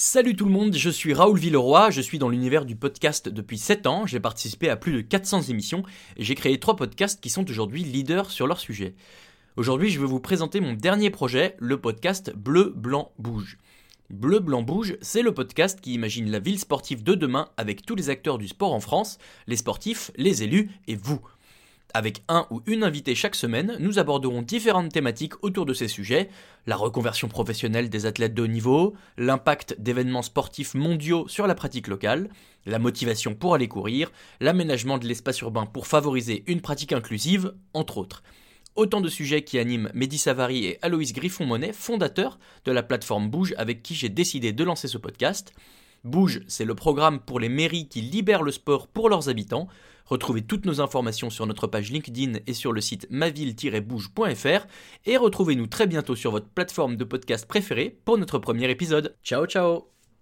Salut tout le monde, je suis Raoul Villeroy, je suis dans l'univers du podcast depuis 7 ans, j'ai participé à plus de 400 émissions et j'ai créé 3 podcasts qui sont aujourd'hui leaders sur leur sujet. Aujourd'hui, je vais vous présenter mon dernier projet, le podcast Bleu, Blanc, Bouge. Bleu, Blanc, Bouge, c'est le podcast qui imagine la ville sportive de demain avec tous les acteurs du sport en France, les sportifs, les élus et vous. Avec un ou une invitée chaque semaine, nous aborderons différentes thématiques autour de ces sujets, la reconversion professionnelle des athlètes de haut niveau, l'impact d'événements sportifs mondiaux sur la pratique locale, la motivation pour aller courir, l'aménagement de l'espace urbain pour favoriser une pratique inclusive, entre autres. Autant de sujets qui animent Mehdi Savary et Aloïs Griffon-Monet, fondateurs de la plateforme Bouge avec qui j'ai décidé de lancer ce podcast. Bouge, c'est le programme pour les mairies qui libèrent le sport pour leurs habitants. Retrouvez toutes nos informations sur notre page LinkedIn et sur le site maville-bouge.fr et retrouvez-nous très bientôt sur votre plateforme de podcast préférée pour notre premier épisode. Ciao ciao